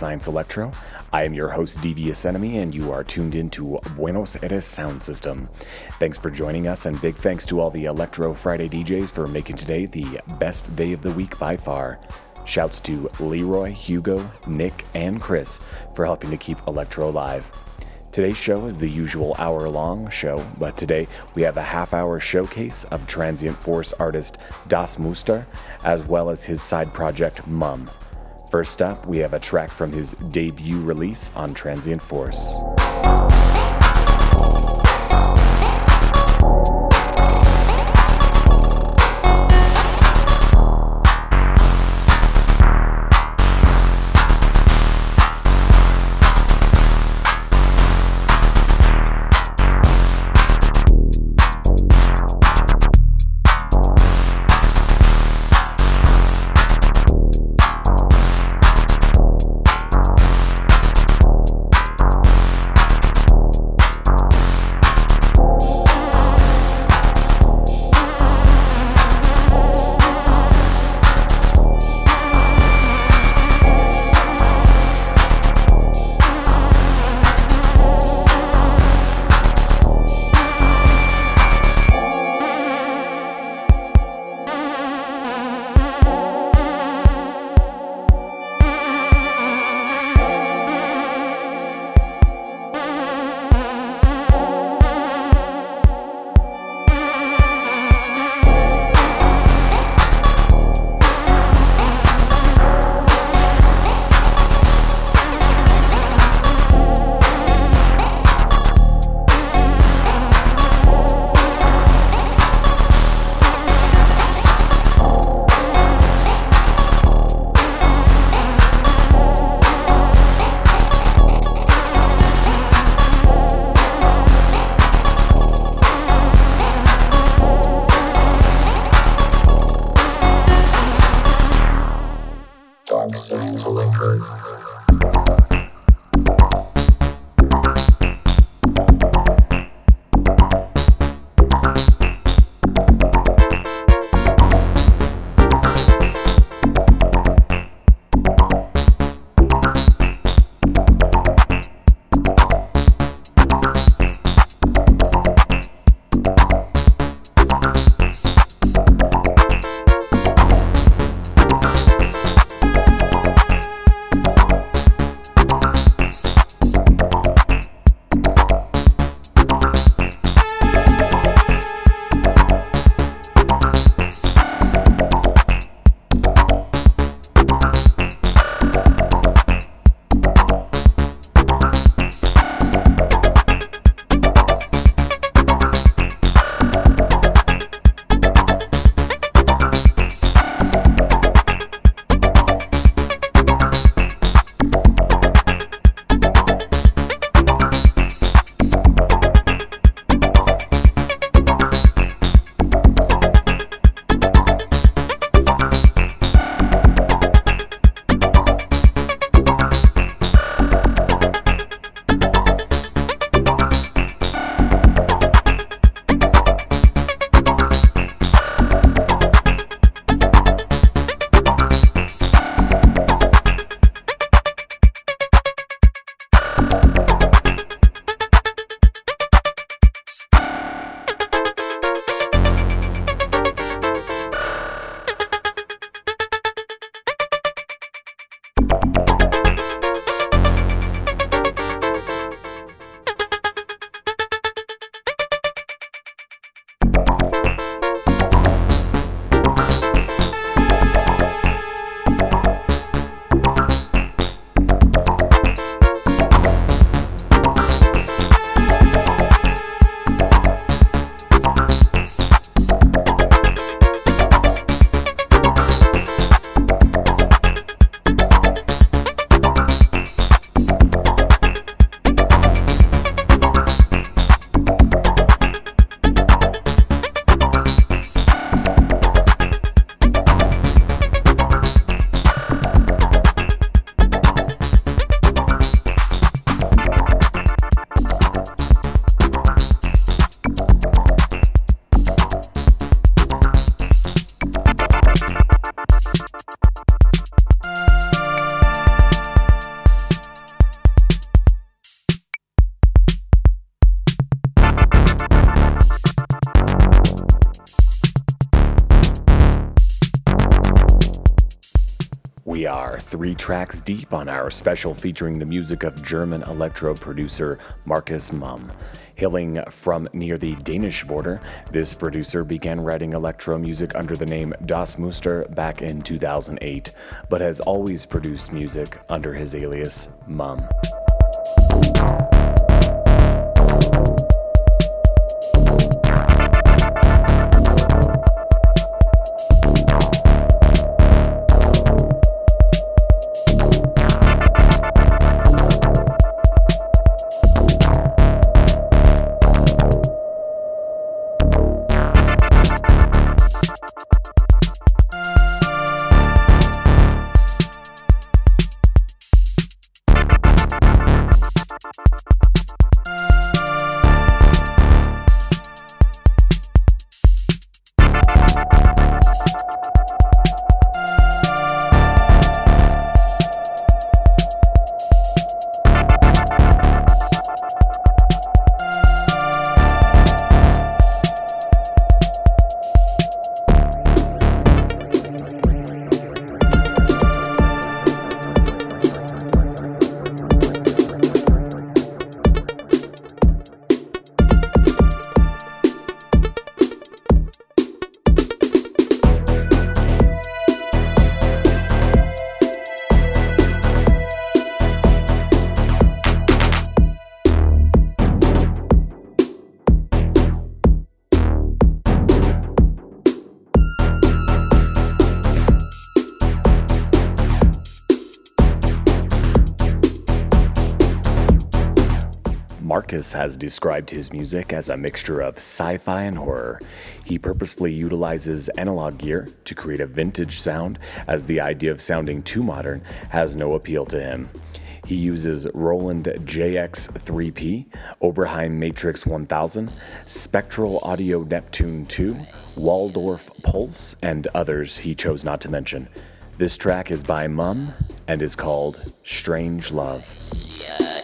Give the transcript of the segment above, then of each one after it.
Science Electro. I am your host, Devious Enemy, and you are tuned into Buenos Aires Sound System. Thanks for joining us, and big thanks to all the Electro Friday DJs for making today the best day of the week by far. Shouts to Leroy, Hugo, Nick, and Chris for helping to keep Electro alive. Today's show is the usual hour long show, but today we have a half hour showcase of Transient Force artist Das Muster, as well as his side project Mumm. First up, we have a track from his debut release on Transient Force. Three tracks deep on our special featuring the music of German electro producer Markus Mumm. Hailing from near the Danish border, this producer began writing electro music under the name Das Muster back in 2008, but has always produced music under his alias Mumm. Markus has described his music as a mixture of sci fi and horror. He purposefully utilizes analog gear to create a vintage sound, as the idea of sounding too modern has no appeal to him. He uses Roland JX3P, Oberheim Matrix 1000, Spectral Audio Neptune 2, Waldorf Pulse, and others he chose not to mention. This track is by Mumm and is called Strange Love. another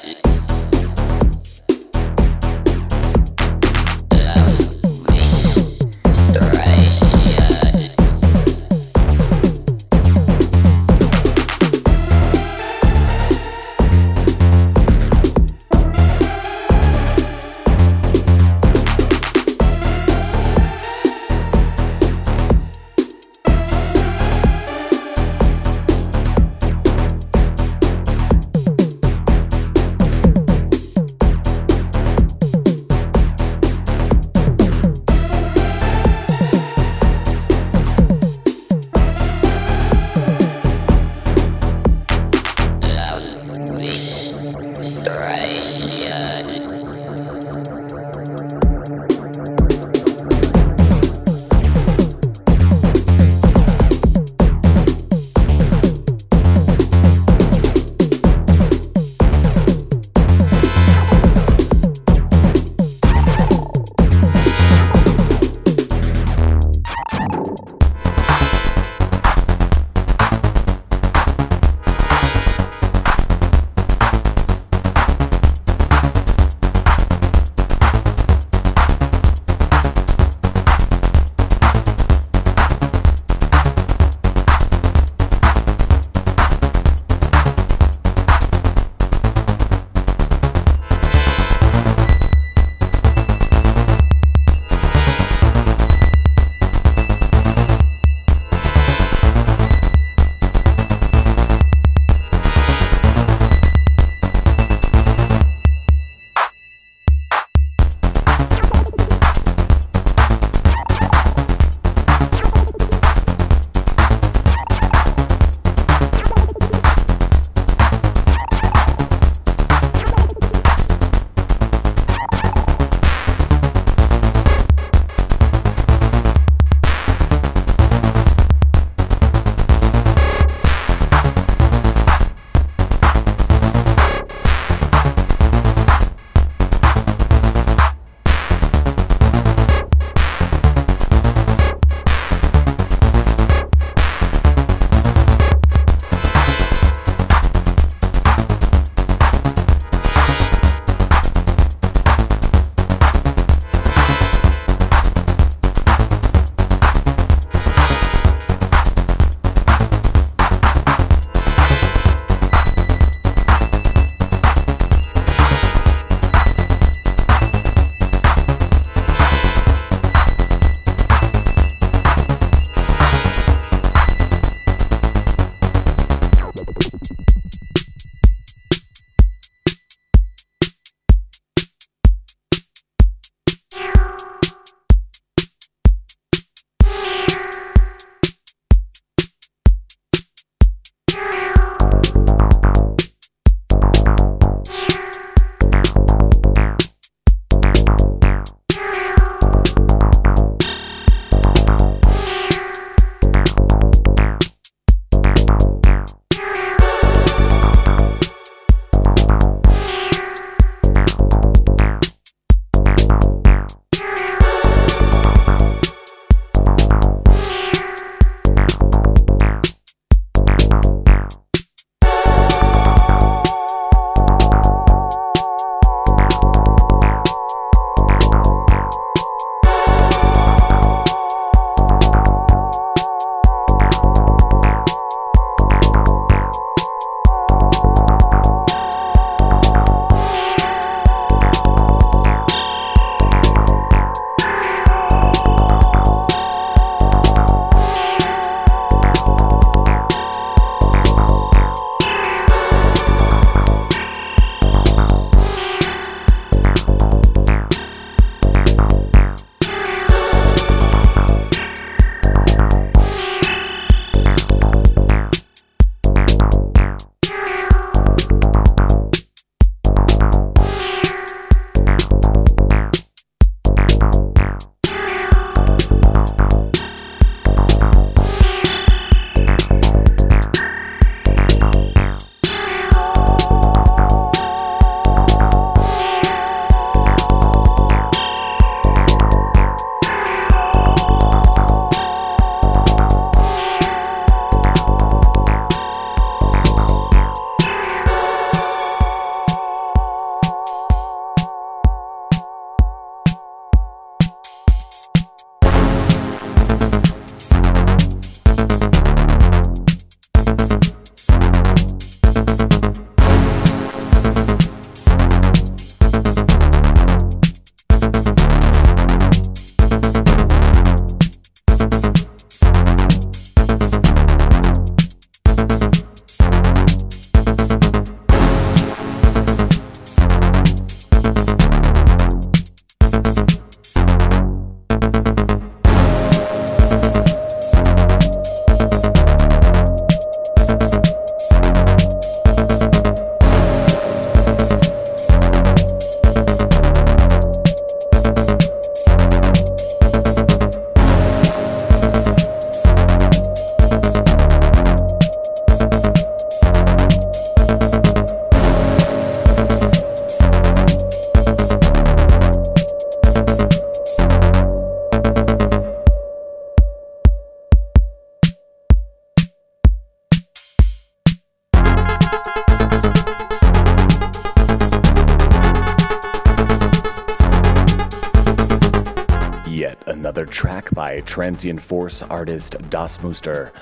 by Transient Force artist Das Muster.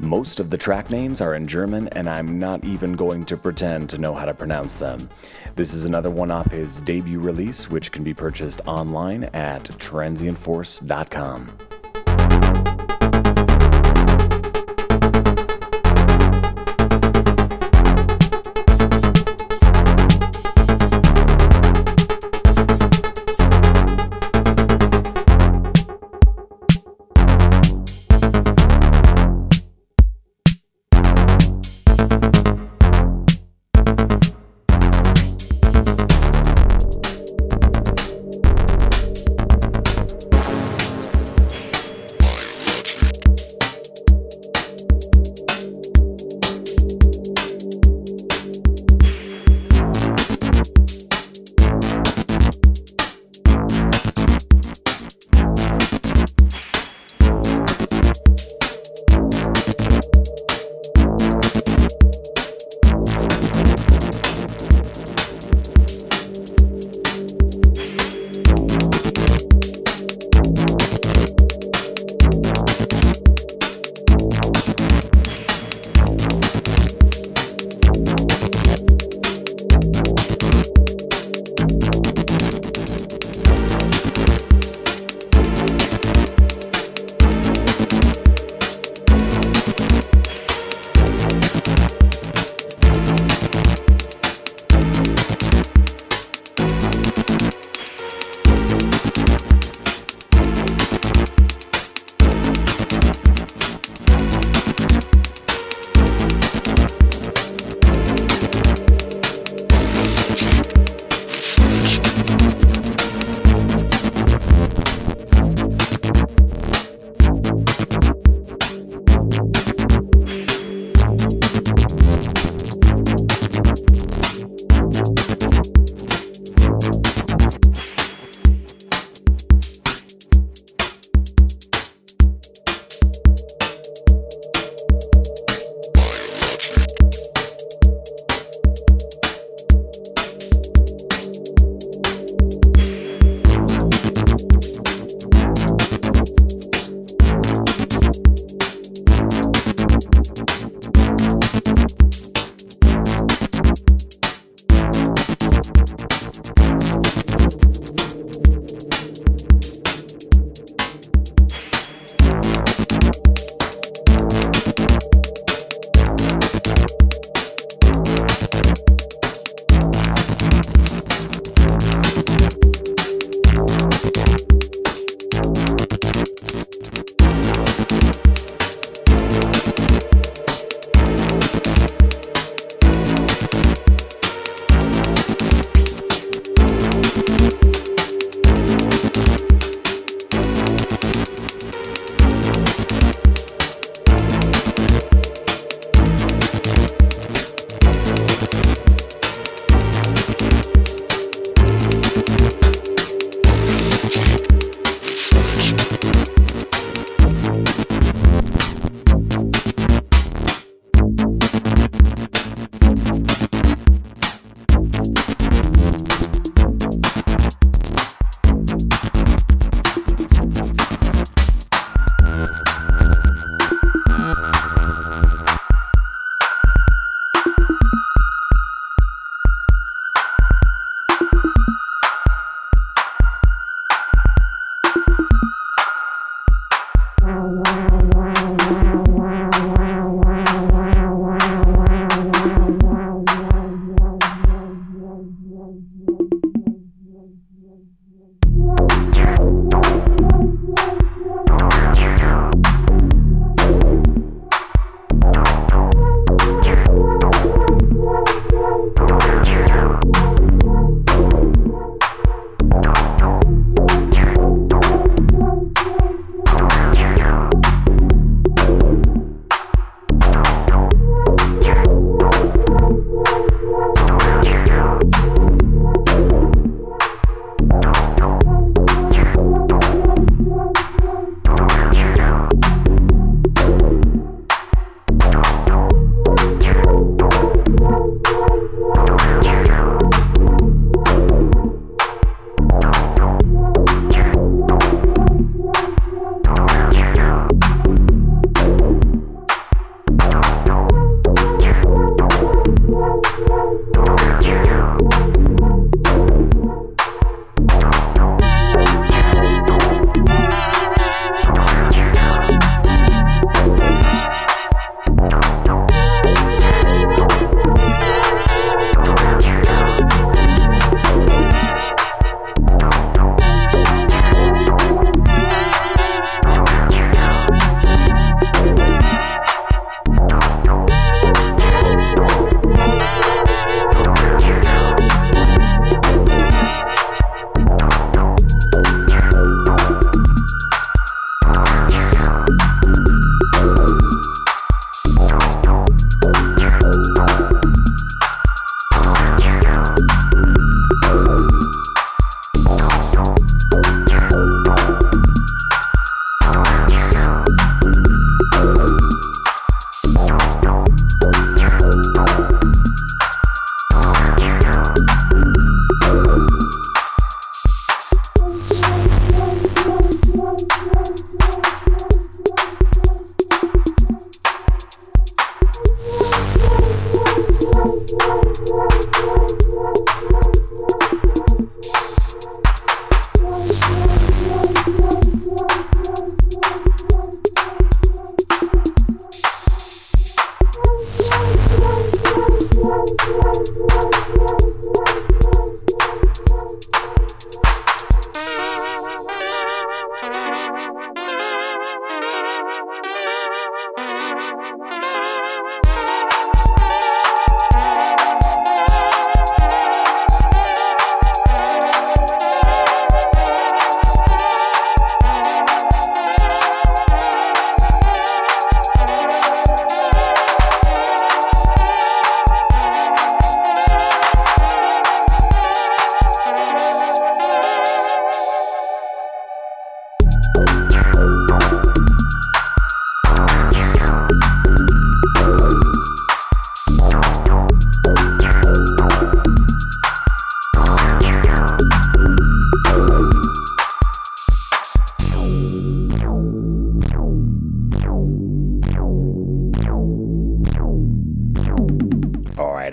Most of the track names are in German, and I'm not even going to pretend to know how to pronounce them. This is another one off his debut release, which can be purchased online at transientforce.com.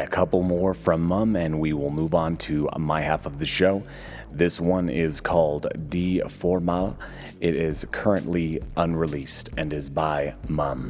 couple more from Mumm, and we will move on to my half of the show. This one is called Die Formel. It is currently unreleased and is by Mumm.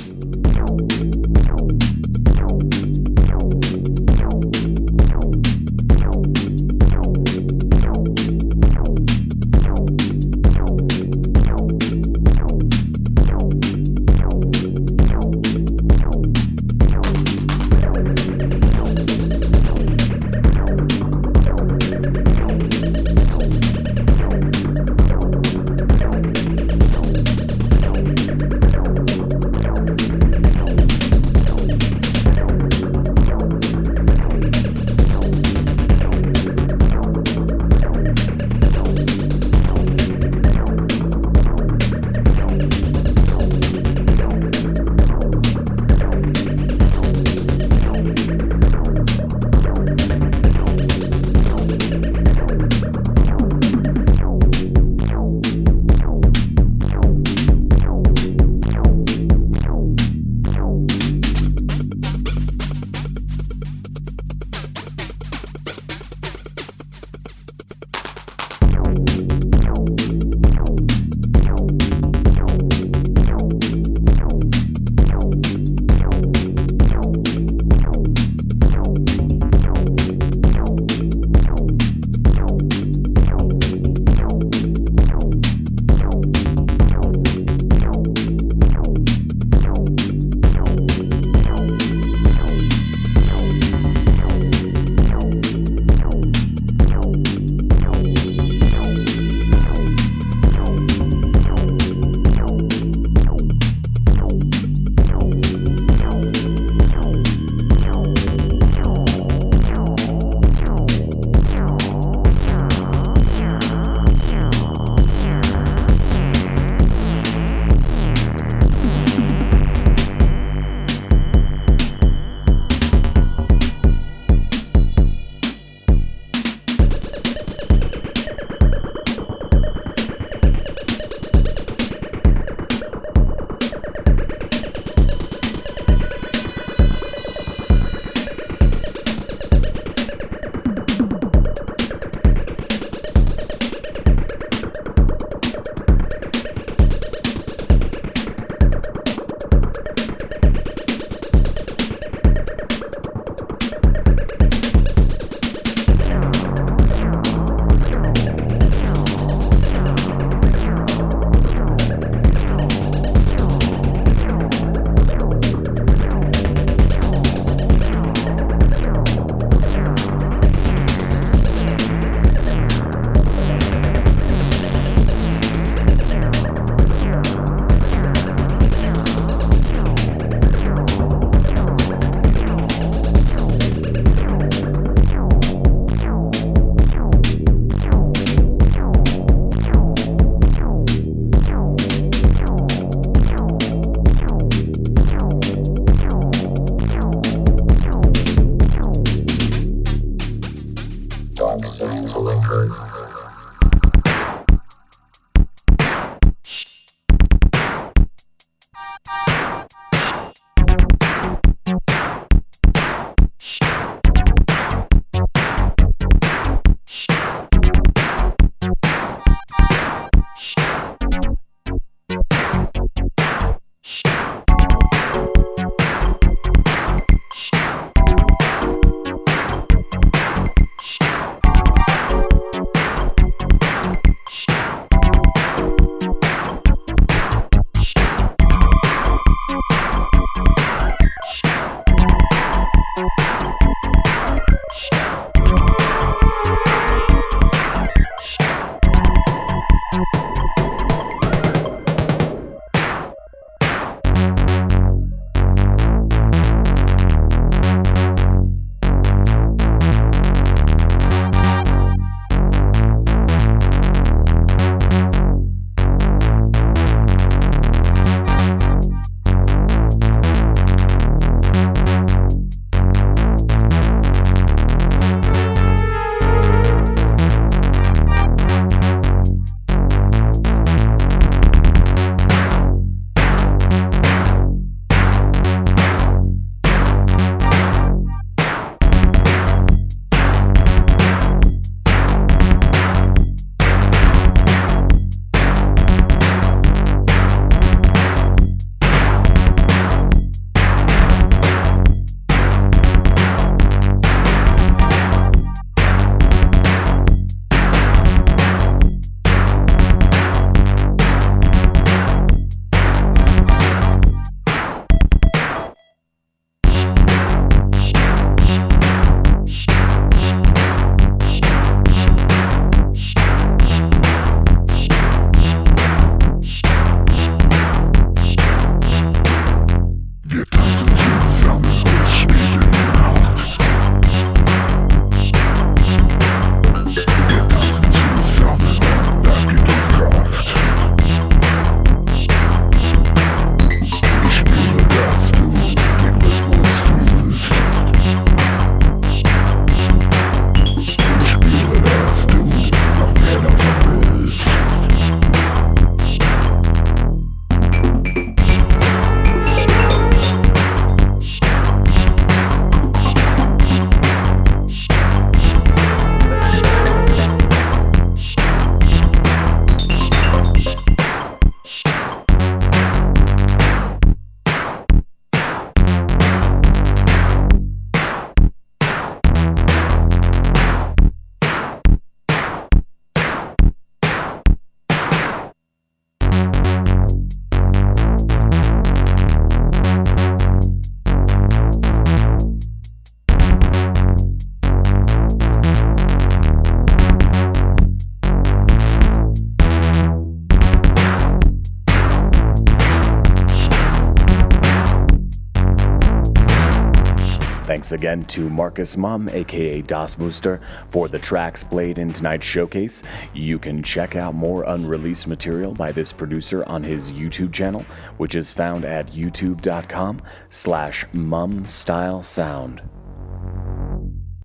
Again to Markus Mumm, aka Das Muster, for the tracks played in tonight's showcase. You can check out more unreleased material by this producer on his YouTube channel, which is found at youtube.com slash mumstylesound.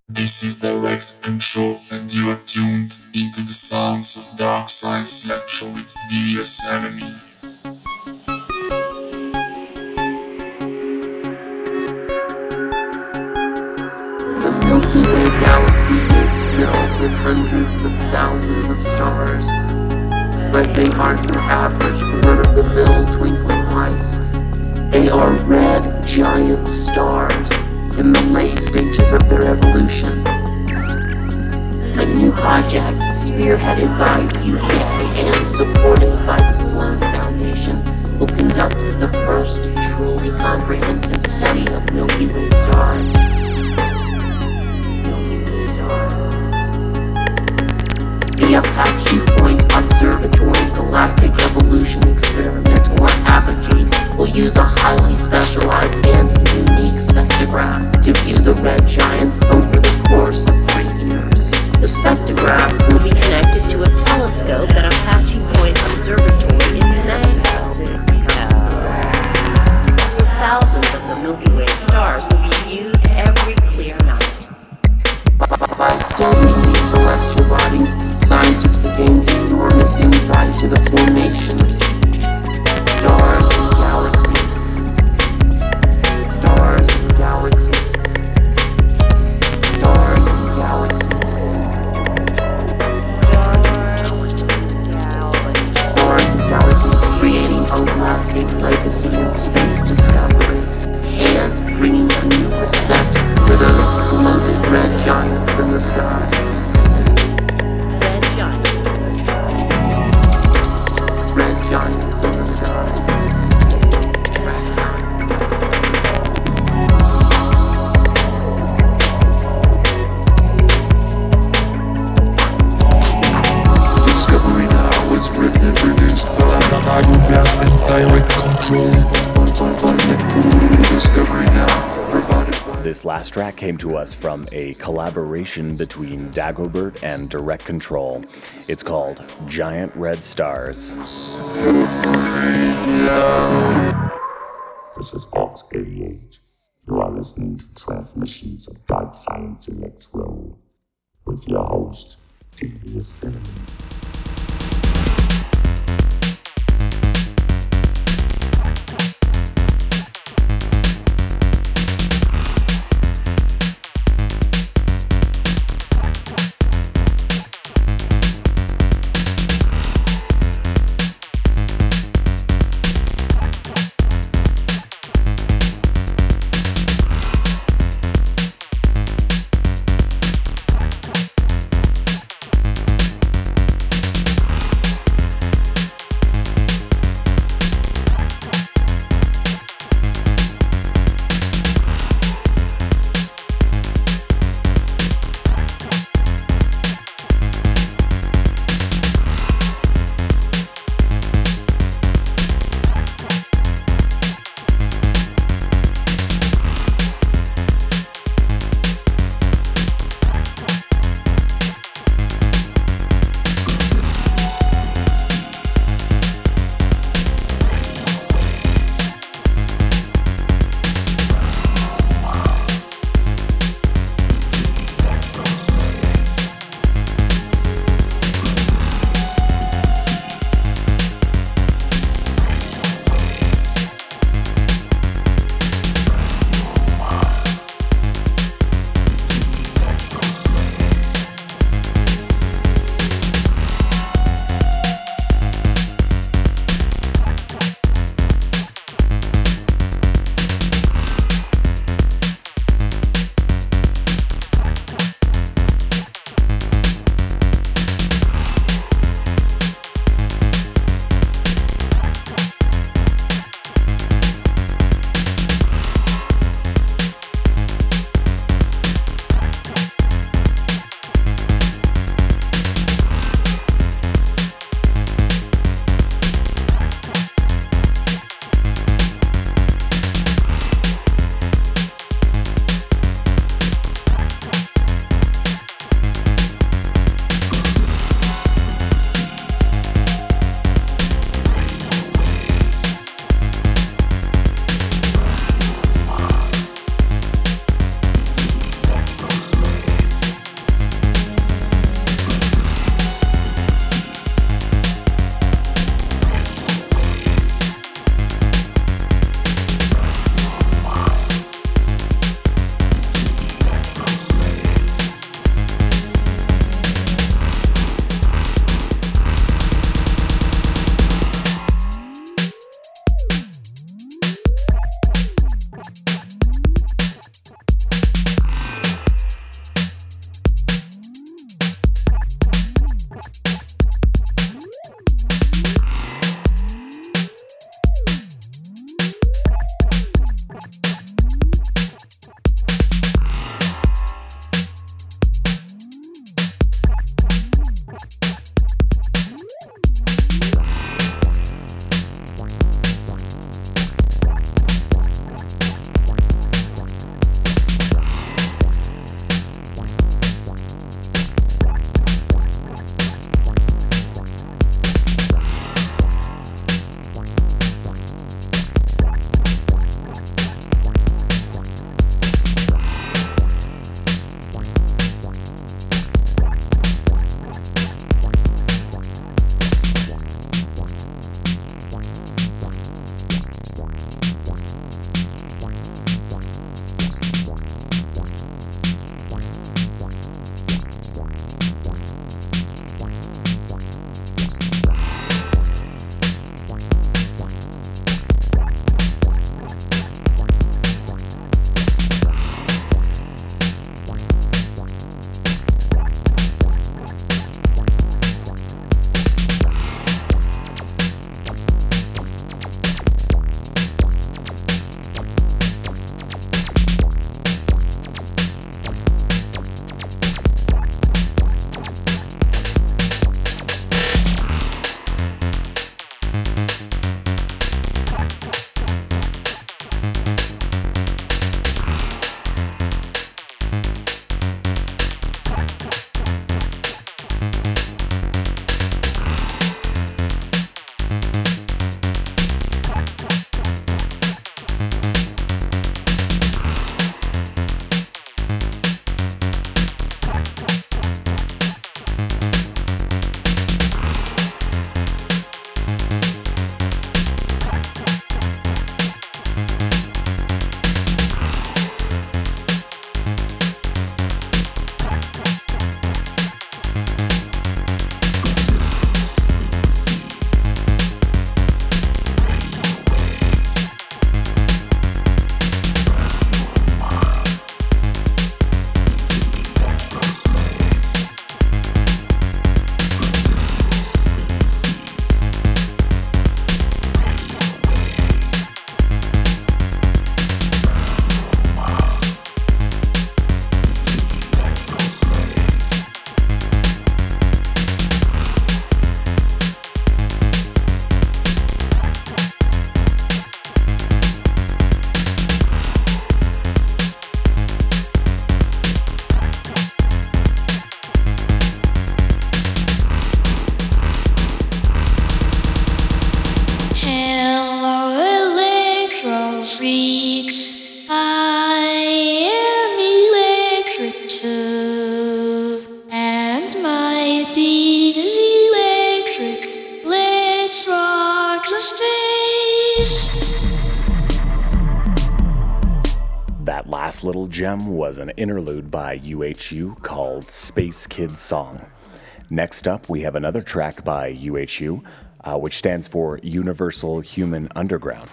This is direct control and you are tuned into the sounds of Dark Science Electro with DS Enemy. Way galaxy is filled with hundreds of thousands of stars, but they aren't your average run-of-the-mill twinkling lights. They are red giant stars in the late stages of their evolution. A new project spearheaded by UK and supported by the Sloan Foundation will conduct the first truly comprehensive study of Milky Way stars. The Apache Point Observatory Galactic Evolution Experimental Apogee will use a highly specialized and unique spectrograph to view the red giants over the course of three years. The spectrograph will be connected to a telescope at Apache Point Observatory in New Mexico. Thousands of the Milky Way stars will be viewed every to the formation of last track came to us from a collaboration between Dagobert and Direct Control. It's called Giant Red Stars. This is Aux 88. You are listening to transmissions of Dark Science Electro with your host, Devious Cinnamon. Little gem was an interlude by UHU called Space Kid Song. Next up, we have another track by UHU, uh, which stands for Universal Human Underground.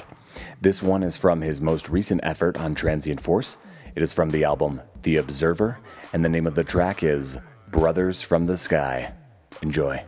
This one is from his most recent effort on Transient Force. It is from the album The Observer, and the name of the track is Brothers from the Sky. Enjoy.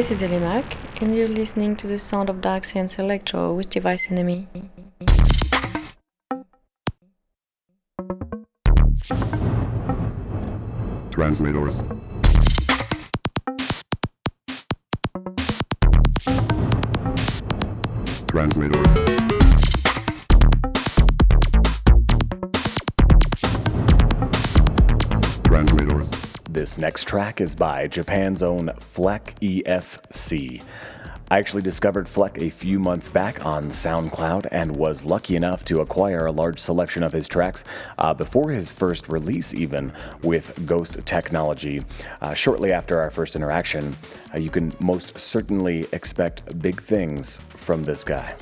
This is Elimac, and you're listening to the sound of Dark Science Electro with Device Enemy. Translators. Translators. Translators. This next track is by Japan's own Fleck ESC. I actually discovered Fleck a few months back on SoundCloud and was lucky enough to acquire a large selection of his tracks uh, before his first release, even with Ghost Technology. Uh, shortly after our first interaction, uh, you can most certainly expect big things from this guy.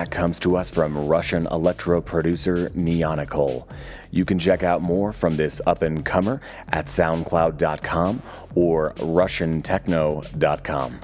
Track comes to us from Russian electro producer Neonicle. You can check out more from this up and comer at soundcloud.com or russiantechno.com.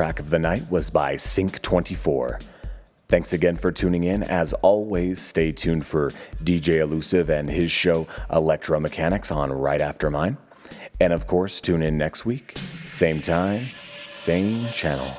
track of the night was by Sync24. Thanks again for tuning in. As always, stay tuned for DJ Elusive and his show Electromechanics on right after mine. And of course, tune in next week, same time, same channel.